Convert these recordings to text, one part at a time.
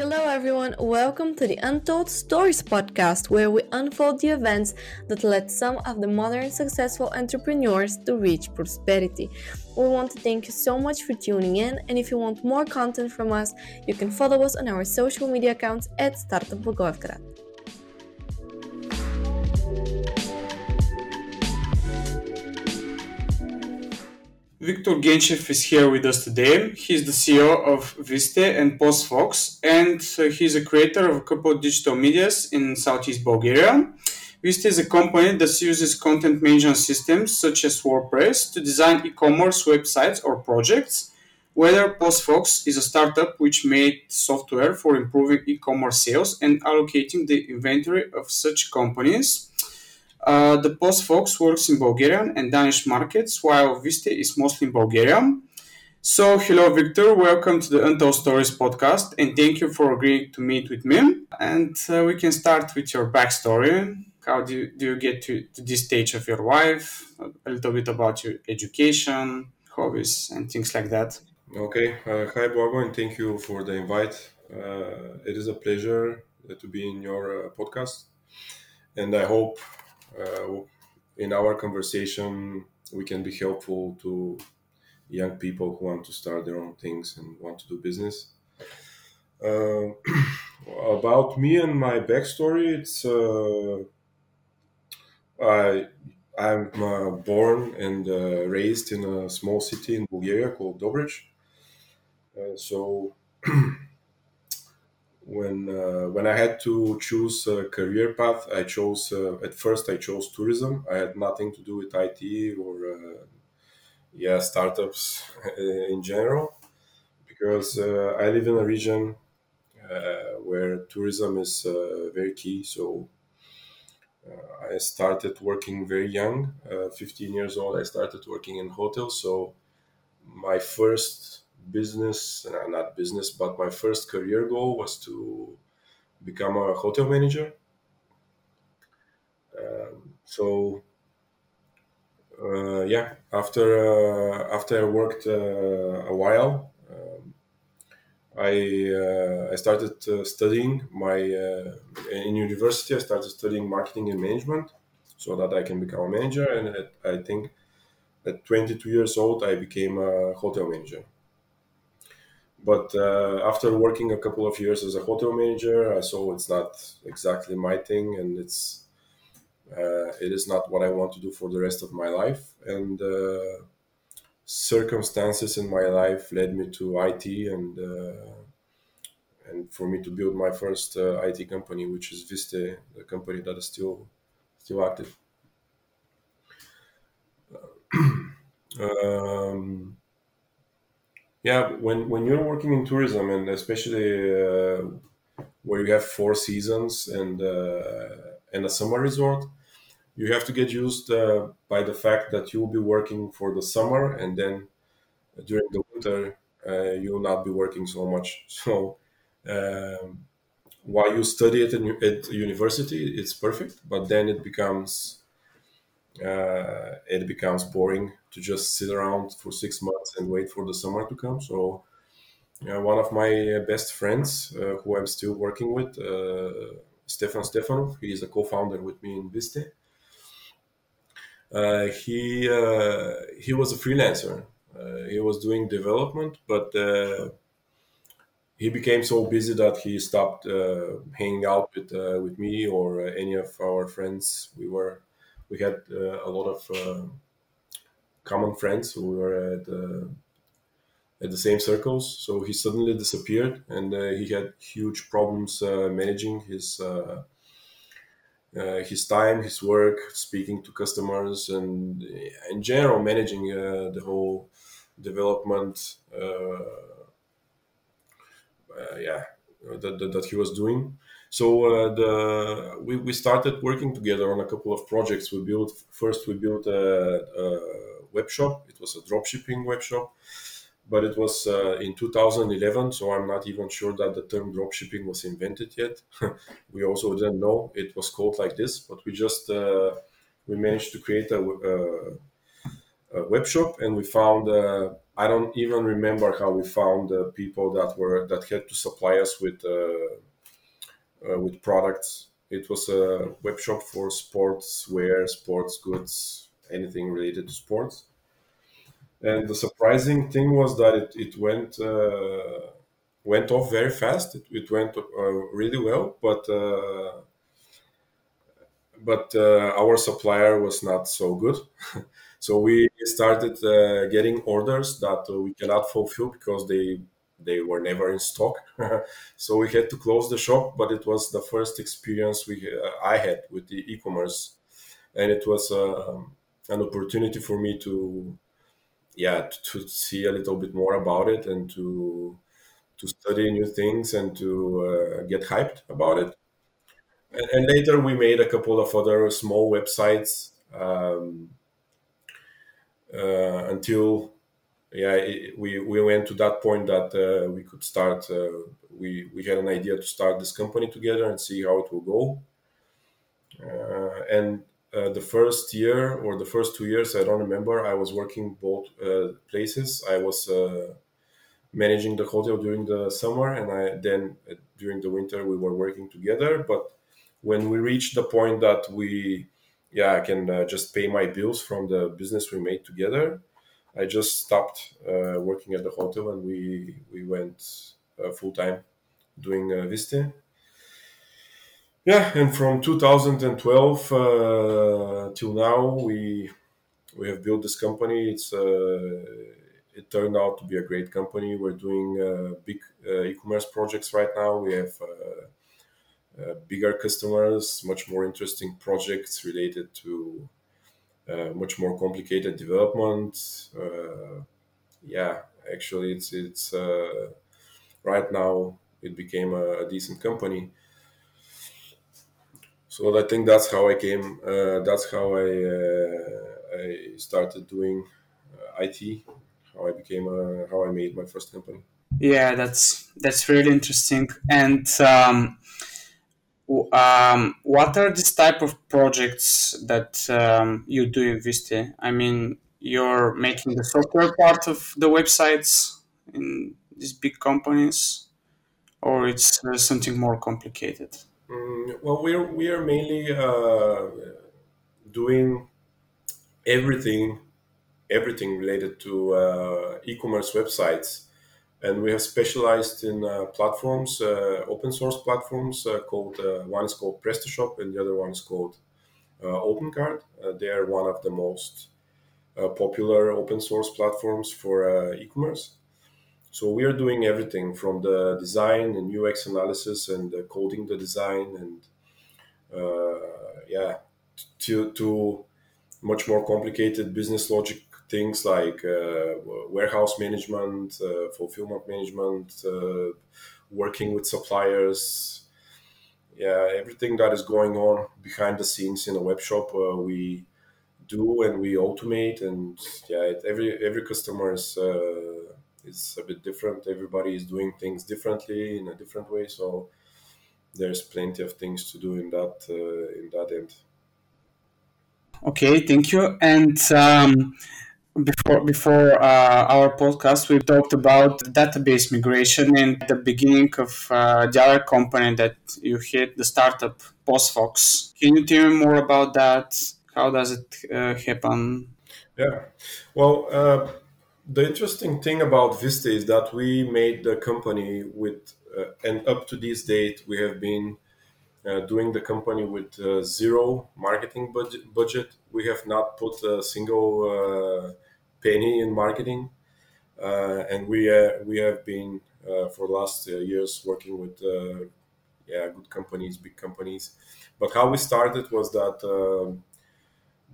Hello, everyone. Welcome to the Untold Stories podcast, where we unfold the events that led some of the modern successful entrepreneurs to reach prosperity. We want to thank you so much for tuning in, and if you want more content from us, you can follow us on our social media accounts at Startup Volgograd. Viktor Genchev is here with us today. He's the CEO of Viste and PosFox, and uh, he's a creator of a couple of digital medias in Southeast Bulgaria. Viste is a company that uses content management systems such as WordPress to design e-commerce websites or projects. Whether PosFox is a startup which made software for improving e-commerce sales and allocating the inventory of such companies uh, the PosFox works in Bulgarian and Danish markets, while Viste is mostly in Bulgarian. So, hello, Viktor. Welcome to the Untold Stories podcast, and thank you for agreeing to meet with me. And uh, we can start with your backstory. How do you, do you get to, to this stage of your life? A little bit about your education, hobbies, and things like that. Okay. Uh, hi, Bobo, and thank you for the invite. Uh, it is a pleasure to be in your uh, podcast, and I hope in our conversation we can be helpful to young people who want to start their own things and want to do business. Uh, about me and my backstory, it's uh, I I'm uh, born and uh, raised in a small city in Bulgaria called Dobrich. Uh, so when uh, when I had to choose a career path, I chose uh, at first I chose tourism. I had nothing to do with IT or uh, yeah startups in general because uh, I live in a region uh, where tourism is uh, very key. So I started working very young, 15 years old. I started working in hotels. So my first business, uh, not business, but my first career goal was to become a hotel manager. Um, so uh, yeah, after uh, after I worked uh, a while, um, I uh, I started uh, studying my in university. I started studying marketing and management so that I can become a manager. And at, I think at 22 years old, I became a hotel manager. But uh, after working a couple of years as a hotel manager, I saw it's not exactly my thing, and it's uh, it is not what I want to do for the rest of my life. And uh, circumstances in my life led me to IT, and uh, and for me to build my first uh, IT company, which is Viste, the company that is still still active. um, yeah, when when you're working in tourism and especially uh, where you have four seasons and uh, and a summer resort, you have to get used uh, by the fact that you will be working for the summer and then during the winter uh, you will not be working so much. So um, while you study at, at university, it's perfect, but then it becomes uh, it becomes boring to just sit around for six months and wait for the summer to come. So, uh, one of my best friends, uh, who I'm still working with, uh, Stefan Stefanov, he is a co-founder with me in Viste. Uh, he uh, he was a freelancer. he was doing development, but he became so busy that he stopped hanging out with with me or any of our friends. We were we had uh, a lot of uh, common friends who were at uh, at the same circles. So he suddenly disappeared, and he had huge problems managing his. Uh, his time, his work, speaking to customers, and in general managing uh, the whole development. Uh, yeah, that, that, that, he was doing. So uh, the we, we started working together on a couple of projects. We built first we built a, a web shop. It was a dropshipping web shop, but it was uh, in 2011. So I'm not even sure that the term dropshipping was invented yet. we also didn't know it was called like this, but we just uh, we managed to create a, a, a web shop and we found uh, I don't even remember how we found people that were that had to supply us with uh, uh, with products. It was a web shop for sports wear, sports goods, anything related to sports. And the surprising thing was that it, it went uh, went off very fast. It, it went uh, really well, but uh, but uh, our supplier was not so good. so we started uh, getting orders that we cannot fulfill because they they were never in stock. so we had to close the shop. But it was the first experience we uh, I had with the e-commerce, and it was um, an opportunity for me to yeah to, to see a little bit more about it and to to study new things and to uh, get hyped about it. And, and, later we made a couple of other small websites um, uh, until yeah it, we we went to that point that uh, we could start. Uh, we we had an idea to start this company together and see how it will go. Uh, and uh, the first year or the first two years, I don't remember. I was working both places. I was managing the hotel during the summer, and I then uh, during the winter we were working together. But when we reached the point that we, yeah, I can uh, just pay my bills from the business we made together, I just stopped uh, working at the hotel and we we went uh, full time doing uh, Viste. Yeah, and from 2012 uh, till now, we we have built this company. It's uh, it turned out to be a great company. We're doing uh, big uh, e-commerce projects right now. We have bigger customers, much more interesting projects related to Uh, much more complicated development. Uh, yeah, actually, it's it's uh, right now it became a, decent company. So I think that's how I came. Uh, that's how I I started doing IT how I became a, how I made my first company. Yeah, that's that's really interesting. And um, um, what are these type of projects that um, you do in Viste? I mean, you're making the software part of the websites in these big companies, or it's uh, something more complicated. Mm, well, we're we are mainly uh, doing everything everything related to uh, e-commerce websites and we have specialized in uh, platforms uh, open source platforms uh, called uh, one is called prestashop and the other one is called uh, opencart they are one of the most popular open source platforms for e-commerce. So we are doing everything from the design and ux analysis and coding the design and yeah to to much more complicated business logic things like uh, warehouse management, uh, fulfillment management, uh, working with suppliers. Yeah, everything that is going on behind the scenes in a web shop, we do and we automate. And yeah, every every customer is is a bit different. Everybody is doing things differently in a different way. So there's plenty of things to do in that uh, in that end. Okay, thank you. And um, before before uh, our podcast we talked about database migration and the beginning of uh, the other company that you hit the startup PosFox. Can you tell me more about that? How does it uh, happen? Yeah. Well uh, the interesting thing about Viste is that we made the company with uh, and up to this date we have been uh, doing the company with zero marketing budget, budget. We have not put a single penny in marketing, uh, and we uh, we have been uh, for the last years working with yeah good companies, big companies. But how we started was that um,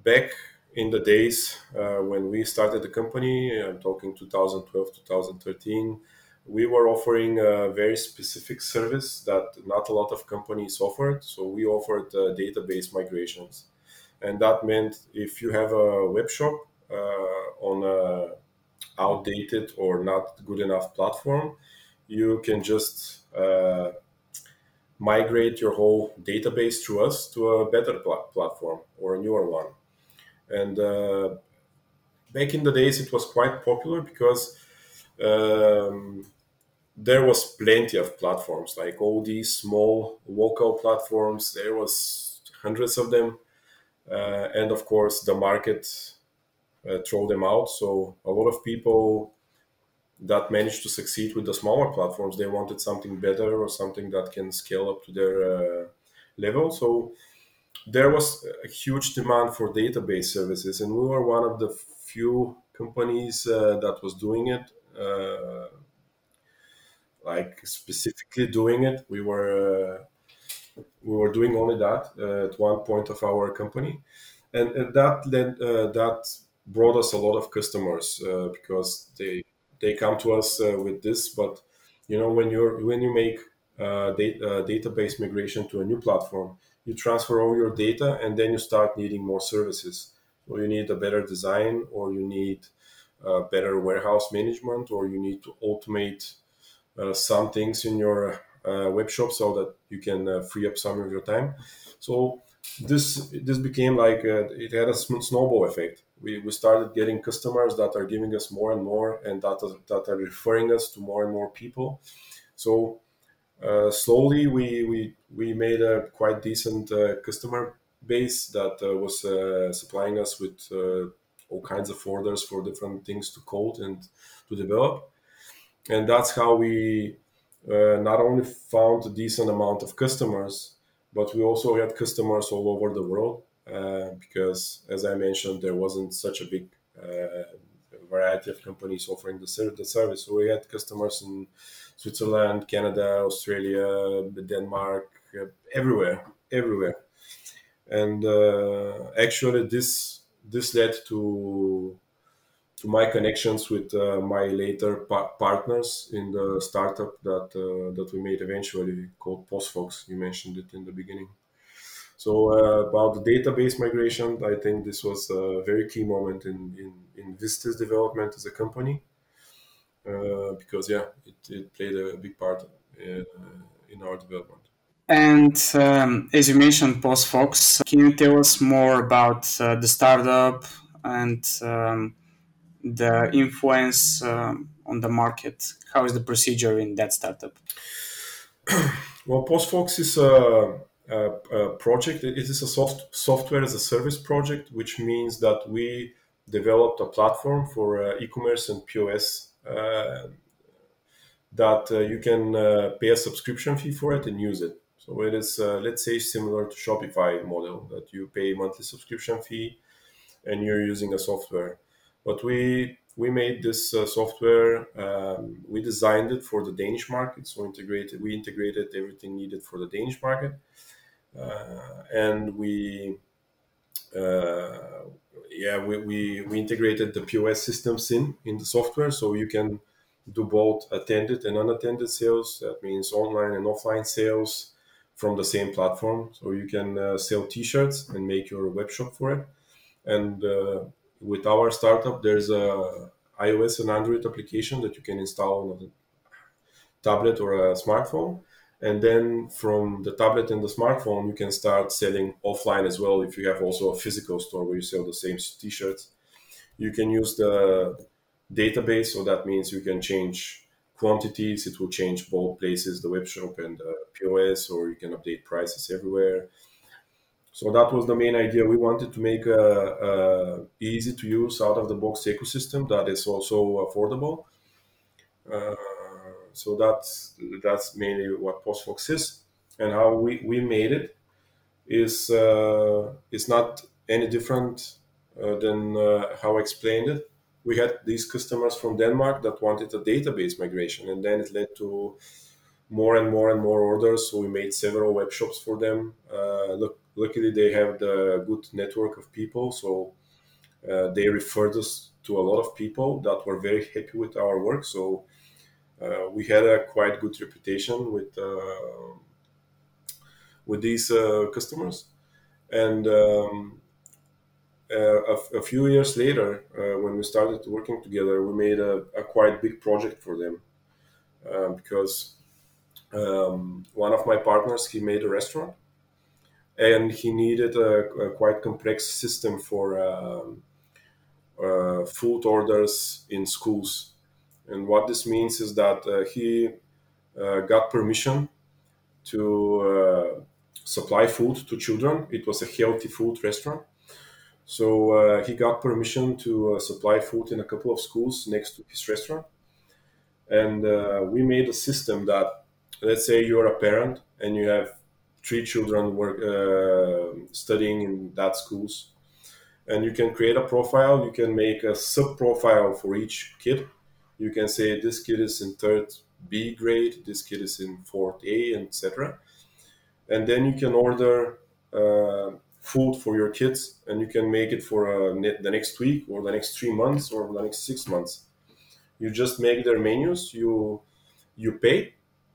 back in the days uh, when we started the company, I'm talking 2012, 2013, we were offering a very specific service that not a lot of companies offered. So we offered uh, database migrations. And that meant if you have a web shop on a outdated or not good enough platform, you can just uh, migrate your whole database through us to a better pl- platform or a newer one. And uh, back in the days it was quite popular because um, there was plenty of platforms like all these small local platforms there was hundreds of them uh, and of course the market uh, throw them out. So a lot of people that managed to succeed with the smaller platforms they wanted something better or something that can scale up to their uh, level. So there was a huge demand for database services and we were one of the few companies uh, that was doing it uh, like specifically doing it. We were uh, we were doing only that uh, at one point of our company, and, and that led uh, that brought us a lot of customers uh, because they they come to us uh, with this. But you know when you're when you make data, database migration to a new platform, you transfer all your data, and then you start needing more services. So you need a better design, or you need uh, better warehouse management, or you need to automate uh, some things in your uh, web shop so that you can uh, free up some of your time. So this this became like it had a snowball effect. We, we started getting customers that are giving us more and more, and that are, that are referring us to more and more people. So uh, slowly we, we we made a quite decent uh, customer base that uh, was supplying us with all kinds of orders for different things to code and to develop and that's how we uh, not only found a decent amount of customers but we also had customers all over the world uh, because as i mentioned there wasn't such a big uh, variety of companies offering the, the service so we had customers in switzerland canada australia denmark uh, everywhere everywhere and uh, actually this this led to to my connections with uh, my later pa- partners in the startup that uh, that we made eventually called PosFox. You mentioned it in the beginning. So uh, about the database migration, I think this was a very key moment in in, in Viste's development as a company uh, because yeah, it, it, played a big part in, uh, in our development. And um, as you mentioned, PosFox, can you tell us more about uh, the startup and um, the influence um, on the market? How is the procedure in that startup? well, PosFox is a, a, project. It is a soft, software as a service project, which means that we developed a platform for uh, e-commerce and POS uh, that uh, you can pay a subscription fee for it and use it. So it is, let's say, similar to Shopify model that you pay monthly subscription fee and you're using a software. But we we made this uh, software. Um, we designed it for the Danish market, so integrated. We integrated everything needed for the Danish market, and we. Uh, yeah, we, we, we integrated the POS systems in in the software, so you can do both attended and unattended sales. That means online and offline sales from the same platform. So you can uh, sell T-shirts and make your web shop for it, and uh, with our startup, there's a iOS and Android application that you can install on a tablet or a smartphone. And then from the tablet and the smartphone, you can start selling offline as well. If you have also a physical store where you sell the same t-shirts, you can use the database. So that means you can change quantities. It will change both places, the web shop and the POS, or you can update prices everywhere. So that was the main idea. We wanted to make a, a easy to use out of the box ecosystem that is also affordable. Uh, so that's that's mainly what PosFox is, and how we, we made it is uh, is not any different uh, than uh, how I explained it. We had these customers from Denmark that wanted a database migration, and then it led to more and more and more orders. So we made several web shops for them. Uh, look, luckily they have the good network of people, so uh, they referred us to a lot of people that were very happy with our work. So uh, we had a quite good reputation with uh, with these uh, customers, and. Um, uh, a, few years later, when we started working together, we made a, a quite big project for them because um, one of my partners he made a restaurant and he needed a, a quite complex system for um, uh, food orders in schools. And what this means is that uh, he uh, got permission to uh, supply food to children. It was a healthy food restaurant. So uh, he got permission to uh, supply food in a couple of schools next to his restaurant. And we made a system that, let's say you're a parent and you have three children work, studying in that schools and you can create a profile you can make a sub profile for each kid you can say this kid is in third b grade this kid is in fourth a etc and then you can order uh, food for your kids and you can make it for uh, the next week or the next three months or the next six months. You just make their menus you you pay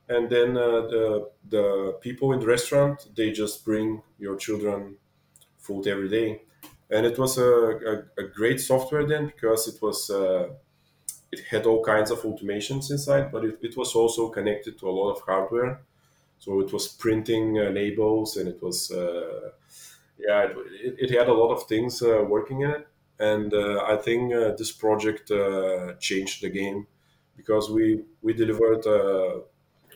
and then uh, the, the people in the restaurant they just bring your children food every day. And it was a, a, a great software then because it was uh, it had all kinds of automations inside but it, it, was also connected to a lot of hardware. So it was printing uh, labels and it was uh, yeah it, it, had a lot of things uh, working in it. And uh, i think this project changed the game because we we delivered a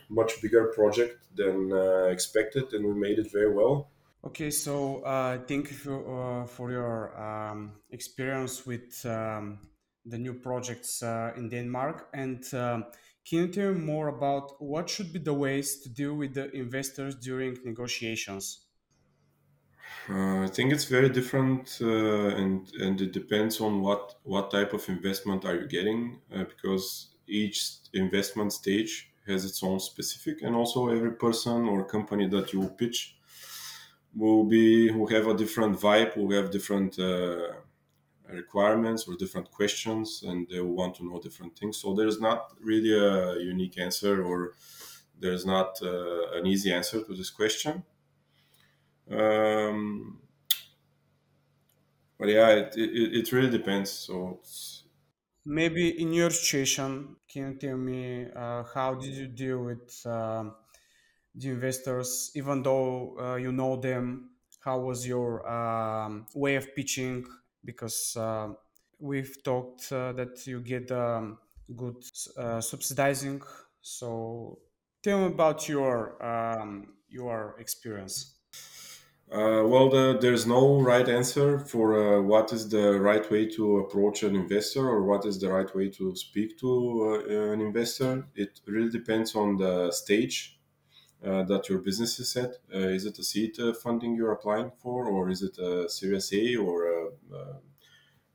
much bigger project than expected and we made it very well. Okay, so uh, thank you for, uh, for your um, experience with um, the new projects uh, in Denmark. And um, can you tell me more about what should be the ways to deal with the investors during negotiations? Uh, I think it's very different, uh, and and it depends on what what type of investment are you getting, uh, because each investment stage has its own specific, and also every person or company that you pitch will be who have a different vibe, who have different uh, requirements or different questions, and they want to know different things. So there's not really a unique answer, or there's not uh, an easy answer to this question. Um, but yeah, it, it, it really depends. So maybe in your situation, can you tell me uh, how did you deal with? Um, the investors, even though uh, you know them? How was your um, way of pitching? Because uh, we've talked uh, that you get um, good uh, subsidizing. So tell me about your um, your experience. Uh, well, the, there's no right answer for uh, what is the right way to approach an investor or what is the right way to speak to uh, an investor. It really depends on the stage that your business is at? Uh, is it a seed uh, funding you're applying for, or is it a Series A or a, a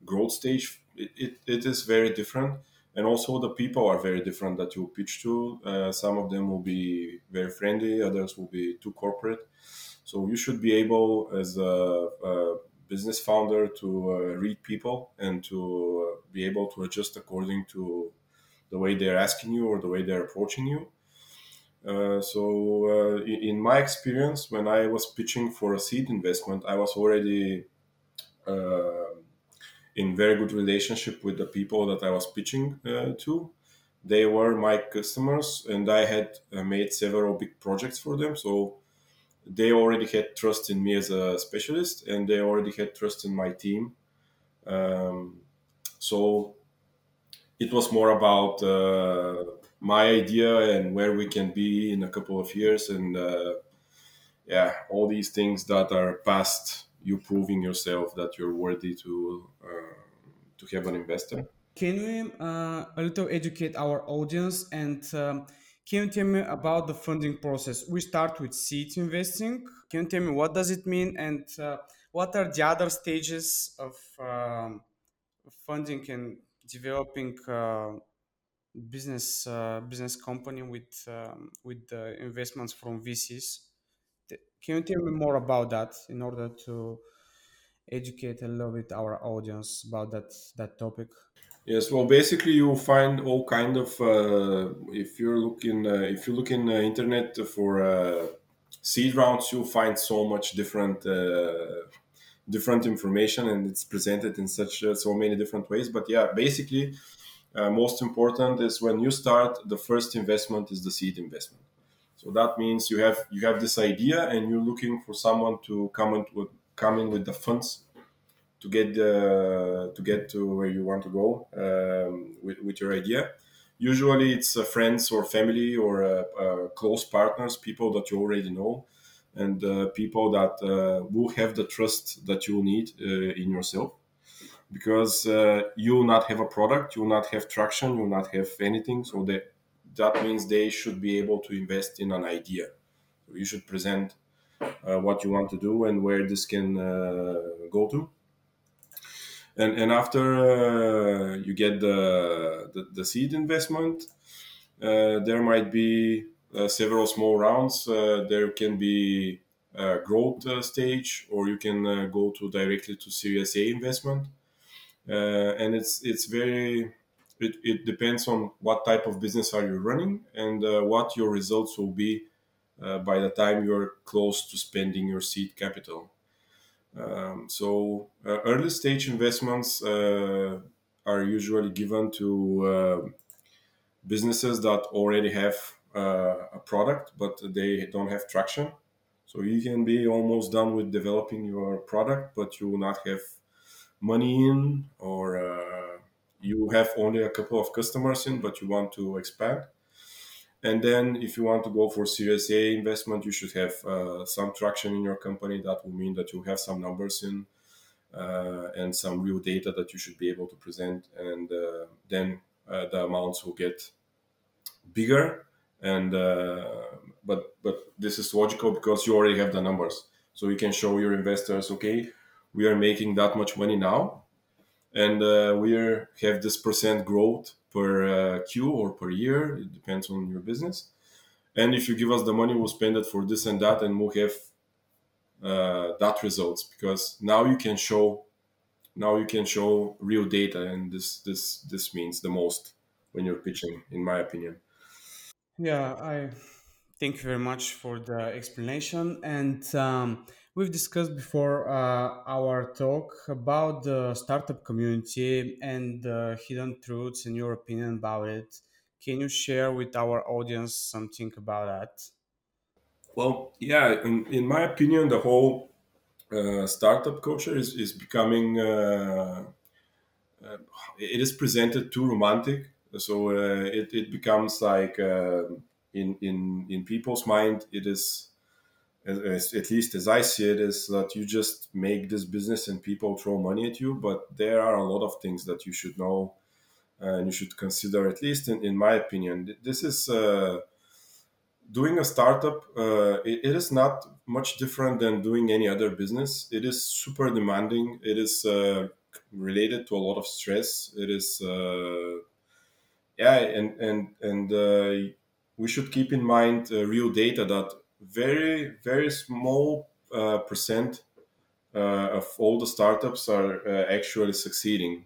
growth stage? It, it, it is very different. And also, the people are very different that you pitch to. Uh, some of them will be very friendly, others will be too corporate. So, you should be able, as a, a business founder, to uh, read people and to be able to adjust according to the way they're asking you or the way they're approaching you uh, so, uh, in, my experience, when I was pitching for a seed investment, I was already uh, in very good relationship with the people that I was pitching uh, to. They were my customers, and I had uh, made several big projects for them. So, they already had trust in me as a specialist, and they already had trust in my team. Um, so, it was more about my idea and where we can be in a couple of years and uh, yeah all these things that are past you proving yourself that you're worthy to uh, to have an investor. Can we uh, a little educate our audience and um, can you tell me about the funding process? We start with seed investing. Can you tell me what does it mean and uh, what are the other stages of um, funding and developing uh, business uh, business company with um, with the investments from VCs. Can you tell me more about that in order to educate a little bit our audience about that that topic? Yes, well, basically, you find all kind of uh, if you're looking uh, if you look in the internet for uh, seed rounds, you'll find so much different uh, different information, and it's presented in such uh, so many different ways. But yeah, basically, uh, most important is when you start the first investment is the seed investment so that means you have you have this idea and you're looking for someone to come in with come in with the funds to get uh, to get to where you want to go um, with, with your idea. Usually, it's uh, friends or family or uh, uh, close partners, people that you already know, and uh, people that will have the trust that you need in yourself. Because uh, you will not have a product, you will not have traction, you will not have anything. So that that means they should be able to invest in an idea. So you should present uh, what you want to do and where this can uh, go to and and after uh, you get the, the, the seed investment, uh, there might be uh, several small rounds. There can be growth stage, or you can go to directly to Series A investment. And it's it's very it, it depends on what type of business are you running and what your results will be by the time you're close to spending your seed capital. Um, so uh, early stage investments uh, are usually given to uh, businesses that already have uh, a product, but they don't have traction. So you can be almost done with developing your product, but you will not have money in, or uh, you have only a couple of customers in, but you want to expand. And then, if you want to go for Series A investment, you should have uh, some traction in your company. That will mean that you have some numbers in uh, and some real data that you should be able to present. And uh, then uh, the amounts will get bigger. And uh, but but this is logical because you already have the numbers, so you can show your investors, okay, we are making that much money now, and uh, we have this percent growth per uh, Q or per year. It depends on your business. And if you give us the money, we'll spend it for this and that, and we'll have uh, that results because now you can show now you can show real data, and this this this means the most when you're pitching, in my opinion. Yeah, I thank you very much for the explanation. And um, we've discussed before uh, our talk about the startup community and the hidden truths and your opinion about it. Can you share with our audience something about that? Well, yeah, in, in my opinion, the whole uh, startup culture is, is becoming uh, uh, it is presented too romantic so uh, it, it becomes like uh, in in in people's mind it is at least as i see it is that you just make this business and people throw money at you but there are a lot of things that you should know and you should consider at least in, in my opinion. This is uh, doing a startup uh, it, it is not much different than doing any other business. It is super demanding. It is uh, related to a lot of stress. It is uh, yeah and and and uh, we should keep in mind uh, real data that very very small uh, percent of all the startups are actually succeeding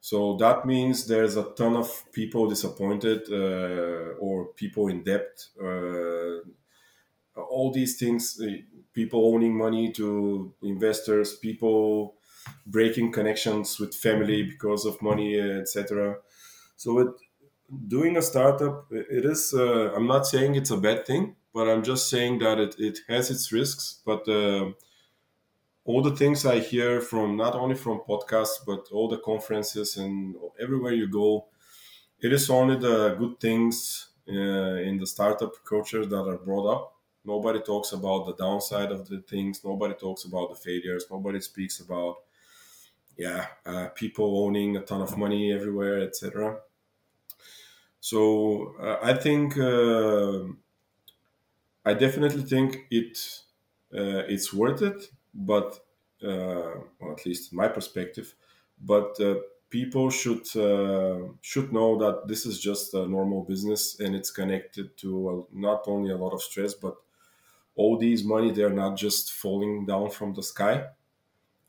so that means there's a ton of people disappointed uh, or people in debt. Uh, all these things, uh, people owning money to investors, people breaking connections with family because of money, etc. So it, doing a startup, it is. Uh, I'm not saying it's a bad thing, but I'm just saying that it, it has its risks. But uh, all the things I hear from not only from podcasts but all the conferences and everywhere you go, it is only the good things uh, in the startup culture that are brought up. Nobody talks about the downside of the things. Nobody talks about the failures. Nobody speaks about yeah uh, people owning a ton of money everywhere, etc. So uh, I think uh, I definitely think it uh, it's worth it but uh, well, at least my perspective, but uh, people should uh, should know that this is just a normal business and it's connected to not only a lot of stress, but all these money they're not just falling down from the sky.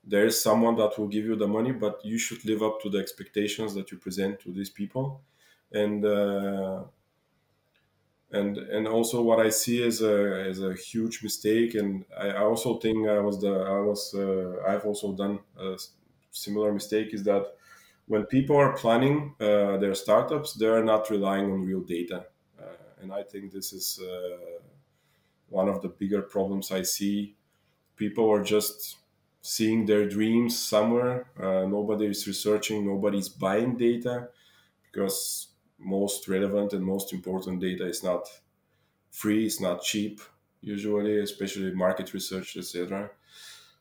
There is someone that will give you the money, but you should live up to the expectations that you present to these people, and uh, and and also what I see as a as a huge mistake, and I, also think I was the I was uh, I've also done a similar mistake is that when people are planning uh, their startups, they are not relying on real data, uh, and I think this is uh, one of the bigger problems I see. People are just seeing their dreams somewhere. Uh, nobody is researching, nobody's buying data because most relevant and most important data is not free, it's not cheap usually, especially market research, etc.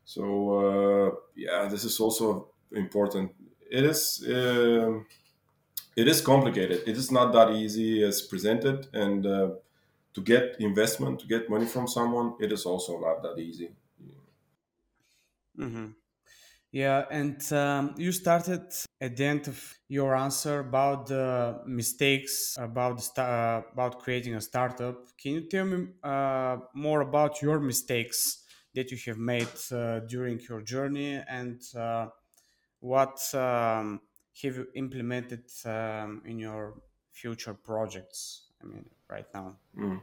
So uh, yeah, this is also important. It is uh, it is complicated. It is not that easy as presented, and uh, to get investment, to get money from someone, it is also not that easy. Mm-hmm. Yeah, and um, you started at the end of your answer about the mistakes about uh, about creating a startup. Can you tell me uh, more about your mistakes that you have made uh, during your journey and uh, what um, have you implemented um, in your future projects? I mean, right now. Mm.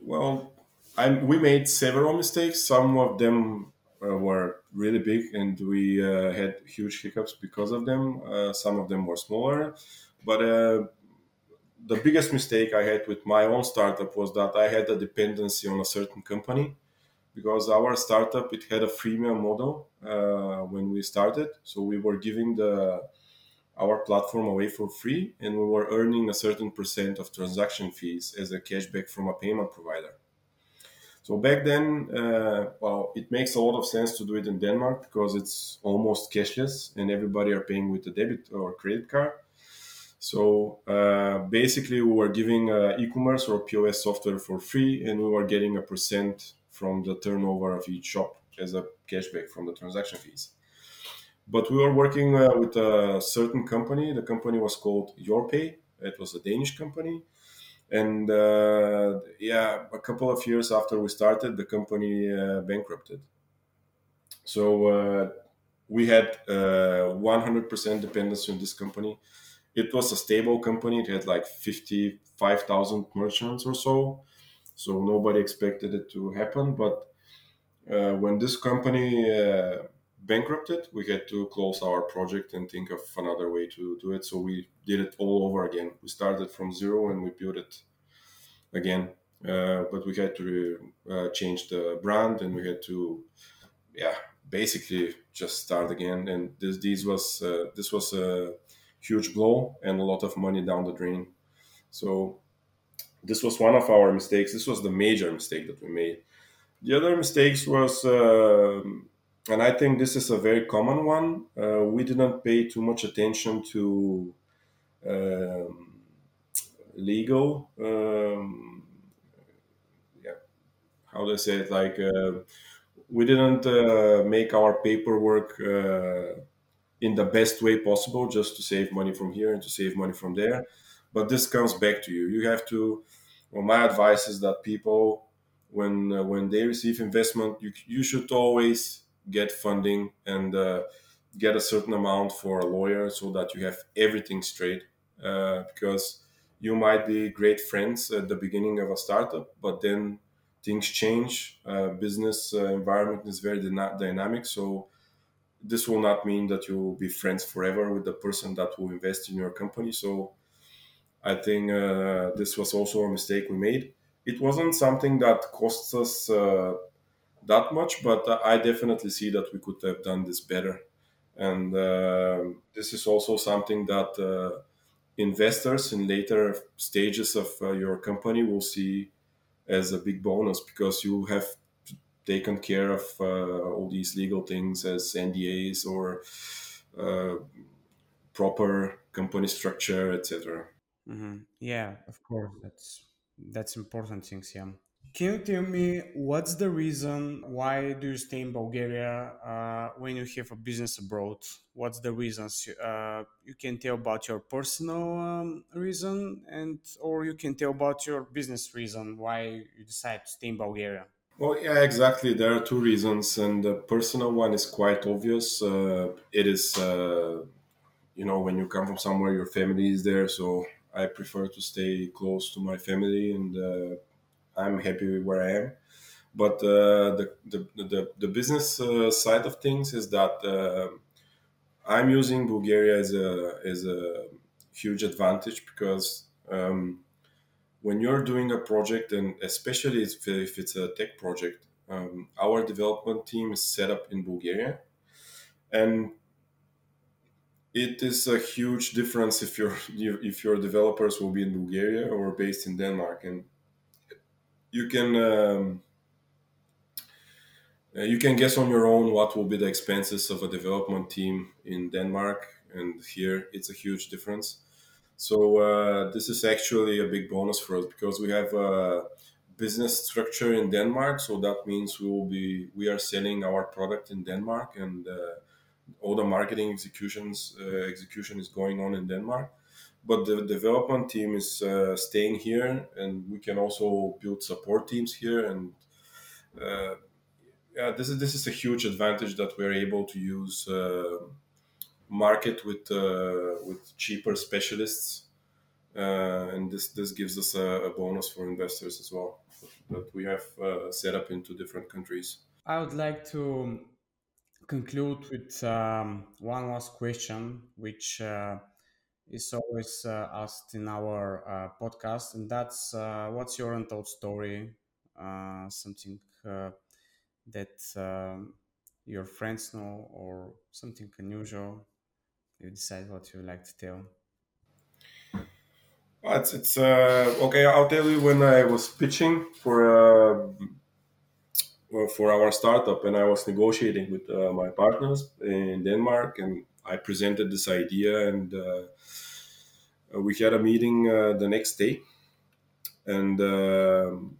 Well, I, we made several mistakes. Some of them were really big and we uh, had huge hiccups because of them. Uh, some of them were smaller, but uh, the biggest mistake I had with my own startup was that I had a dependency on a certain company because our startup it had a freemium model uh, when we started, so we were giving the our platform away for free and we were earning a certain percent of transaction fees as a cashback from a payment provider so back then, uh, well, it makes a lot of sense to do it in Denmark because it's almost cashless and everybody are paying with a debit or credit card. So uh, basically, we were giving uh, e-commerce or POS software for free, and we were getting a percent from the turnover of each shop as a cashback from the transaction fees. But we were working uh, with a certain company. The company was called YourPay. It was a Danish company and uh, yeah a couple of years after we started the company uh, bankrupted. So uh, we had 100% uh, dependency on this company. It was a stable company. It had like 55000 merchants or so. So nobody expected it to happen. But uh, when this company uh, bankrupted we had to close our project and think of another way to do it. So we did it all over again. We started from zero and we built it again. Uh, but we had to uh, change the brand and we had to yeah basically just start again. And this this was uh, this was a huge blow and a lot of money down the drain. So this was one of our mistakes. This was the major mistake that we made. The other mistakes was um, and I think this is a very common one. Uh, we didn't pay too much attention to um, legal. Um, yeah, how do I say it? Like uh, we didn't uh, make our paperwork uh, in the best way possible, just to save money from here and to save money from there. But this comes back to you. You have to. Well, my advice is that people, when uh, when they receive investment, you you should always get funding and uh, get a certain amount for a lawyer so that you have everything straight uh, because you might be great friends at the beginning of a startup but then things change uh, business uh, environment is very dyna- dynamic. So this will not mean that you will be friends forever with the person that will invest in your company. So i think uh, this was also a mistake we made. It wasn't something that costs us uh, that much, but I definitely see that we could have done this better. And uh, this is also something that uh, investors in later stages of uh, your company will see as a big bonus because you have taken care of uh, all these legal things as NDAs or uh, proper company structure, etc. Mm-hmm. Yeah, of course, that's that's important things. Yeah. Can you tell me what's the reason why do you stay in Bulgaria uh, when you have a business abroad? What's the reasons? Uh, you can tell about your personal um, reason, and or you can tell about your business reason why you decide to stay in Bulgaria. Well, yeah, exactly. There are two reasons, and the personal one is quite obvious. Uh, it is, uh, you know, when you come from somewhere, your family is there, so I prefer to stay close to my family and uh, I'm happy where I am. But uh, the, the, the, the business uh, side of things is that uh, I'm using Bulgaria as a, as a huge advantage because um, when you're doing a project, and especially if, if it's a tech project, um, our development team is set up in Bulgaria, and it is a huge difference if your if your developers will be in Bulgaria or based in Denmark, and you can um, uh, you can guess on your own what will be the expenses of a development team in Denmark and here. It's a huge difference. So uh, this is actually a big bonus for us because we have a business structure in Denmark. So that means we will be we are selling our product in Denmark and uh, all the marketing executions uh, execution is going on in Denmark. But the development team is uh, staying here, and we can also build support teams here and uh, yeah, this is this is a huge advantage that we're able to use uh, market with uh, with cheaper specialists, uh, and this this gives us a, a, bonus for investors as well that we have uh, set up into different countries. I would like to conclude with um, one last question, which is always uh, asked in our podcast, and that's what's your untold story? something that um, your friends know or something unusual you decide what you like to tell it's, it's uh, okay i'll tell you when i was pitching for uh, for our startup and i was negotiating with uh, my partners in denmark and i presented this idea and uh, we had a meeting uh, the next day and um,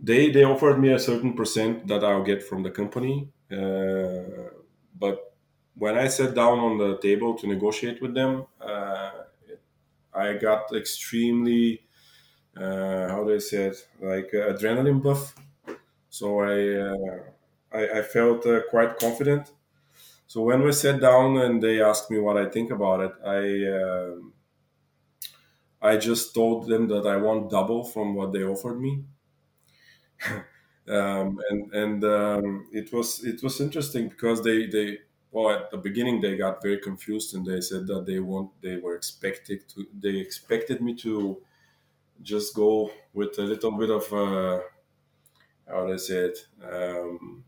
they they offered me a certain percent that I'll get from the company, uh, but when I sat down on the table to negotiate with them, uh, I got extremely uh, how do I say it like uh, adrenaline buff. So I I, I, felt quite confident. So when we sat down and they asked me what I think about it, I um, I just told them that I want double from what they offered me. Um, and and um, it was it was interesting because they they well at the beginning they got very confused and they said that they want they were expected to they expected me to just go with a little bit of uh, how do I say it? Um,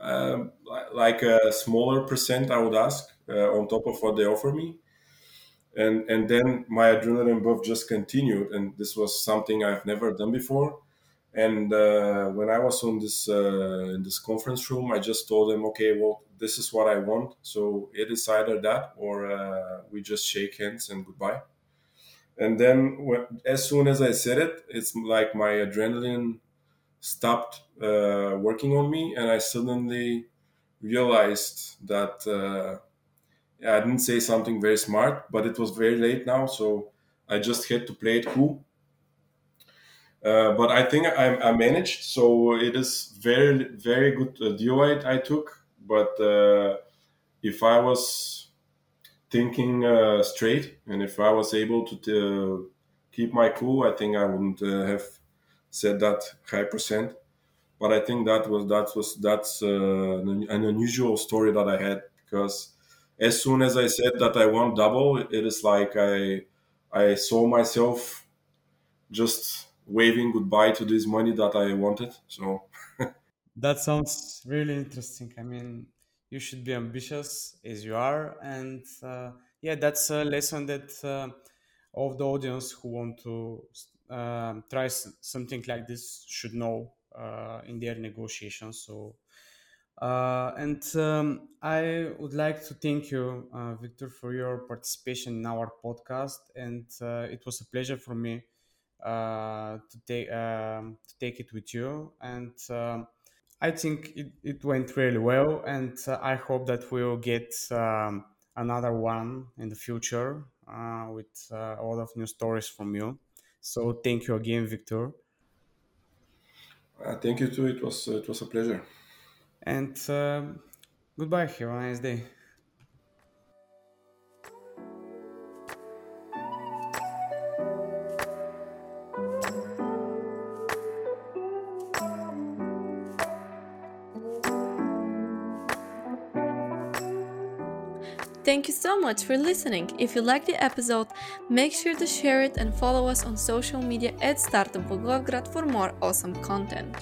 um, like a smaller percent I would ask uh, on top of what they offer me and and then my adrenaline buff just continued and this was something I've never done before and uh, when I was on this uh, in this conference room, I just told them, okay, well, this is what I want. So it is either that or uh, we just shake hands and goodbye. And then as soon as I said it, it's like my adrenaline stopped uh, working on me, and I suddenly realized that uh, I didn't say something very smart, but it was very late now, so I just had to play it cool uh, but I think I, I, managed, so it is very very good uh, deal I, took. But uh, if I was thinking uh, straight and if I was able to t- keep my cool, I think I wouldn't uh, have said that high percent. But I think that was that was that's uh, an unusual story that I had because as soon as I said that I want double, it is like I I saw myself just waving goodbye to this money that I wanted. So that sounds really interesting. I mean, you should be ambitious as you are, and uh, yeah, that's a lesson that uh, of the audience who want to uh, try something like this should know uh, in their negotiations. So. Uh, and um, I would like to thank you, uh, Viktor, for your participation in our podcast. And it was a pleasure for me uh, to take um, to take it with you and um, I think it, it went really well and uh, I hope that we'll get um, another one in the future uh, with uh, a lot of new stories from you so thank you again Viktor. Uh, thank you too. It was it was a pleasure. And um, goodbye. Have a nice day Thank you so much for listening. If you like the episode, make sure to share it and follow us on social media at Startup Volgograd for more awesome content.